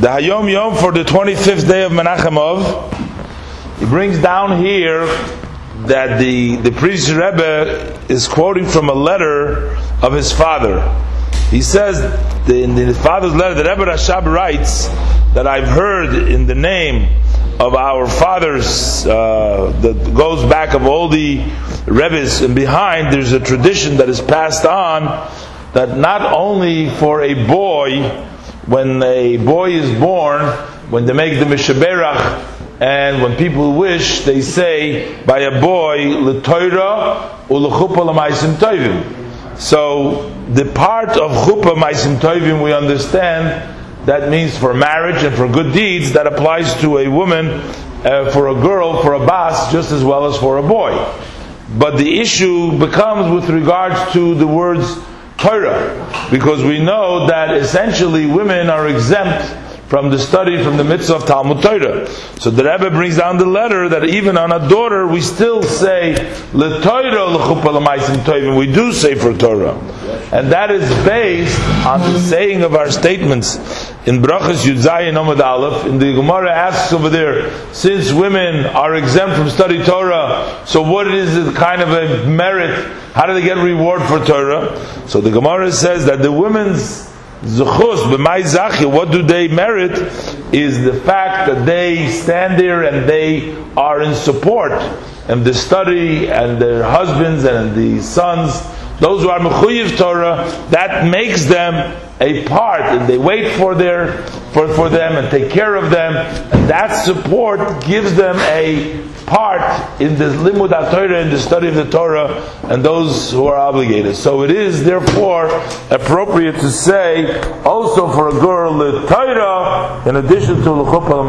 The Hayom Yom for the 25th day of Menachem Av, he brings down here that the, the priest Rebbe is quoting from a letter of his father. He says in his father's letter, the Rebbe Rashab writes that I've heard in the name of our fathers uh, that goes back of all the Rebbe's and behind there's a tradition that is passed on that not only for a boy when a boy is born, when they make the Mi Shebeirach, and when people wish, they say by a boy, L'toira u'lechupa l'maisim toivim. So the part of chupa maisim toivim we understand that means for marriage and for good deeds that applies to a woman, uh, for a girl, for a bas, just as well as for a boy. But the issue becomes with regards to the words Torah, because we know that essentially women are exempt from the study from the mitzvah of Talmud Torah. So the Rebbe brings down the letter that even on a daughter we still say l'Torah We do say for Torah, and that is based on the saying of our statements in Brachas Yudzayin Omad Aleph. In the Gemara asks over there, since women are exempt from study Torah, so what is the kind of a merit? How do they get reward for Torah? So the Gemara says that the women's Zuchus, b'may zachi, what do they merit? Is the fact that they stand there and they are in support and the study and their husbands and the sons, those who are mechuyev Torah, that makes them a part, and they wait for their for, for them and take care of them, and that support gives them a part in the limud Torah in the study of the Torah, and those who are obligated. So it is therefore appropriate to say also for a girl the Torah in addition to the chuppah.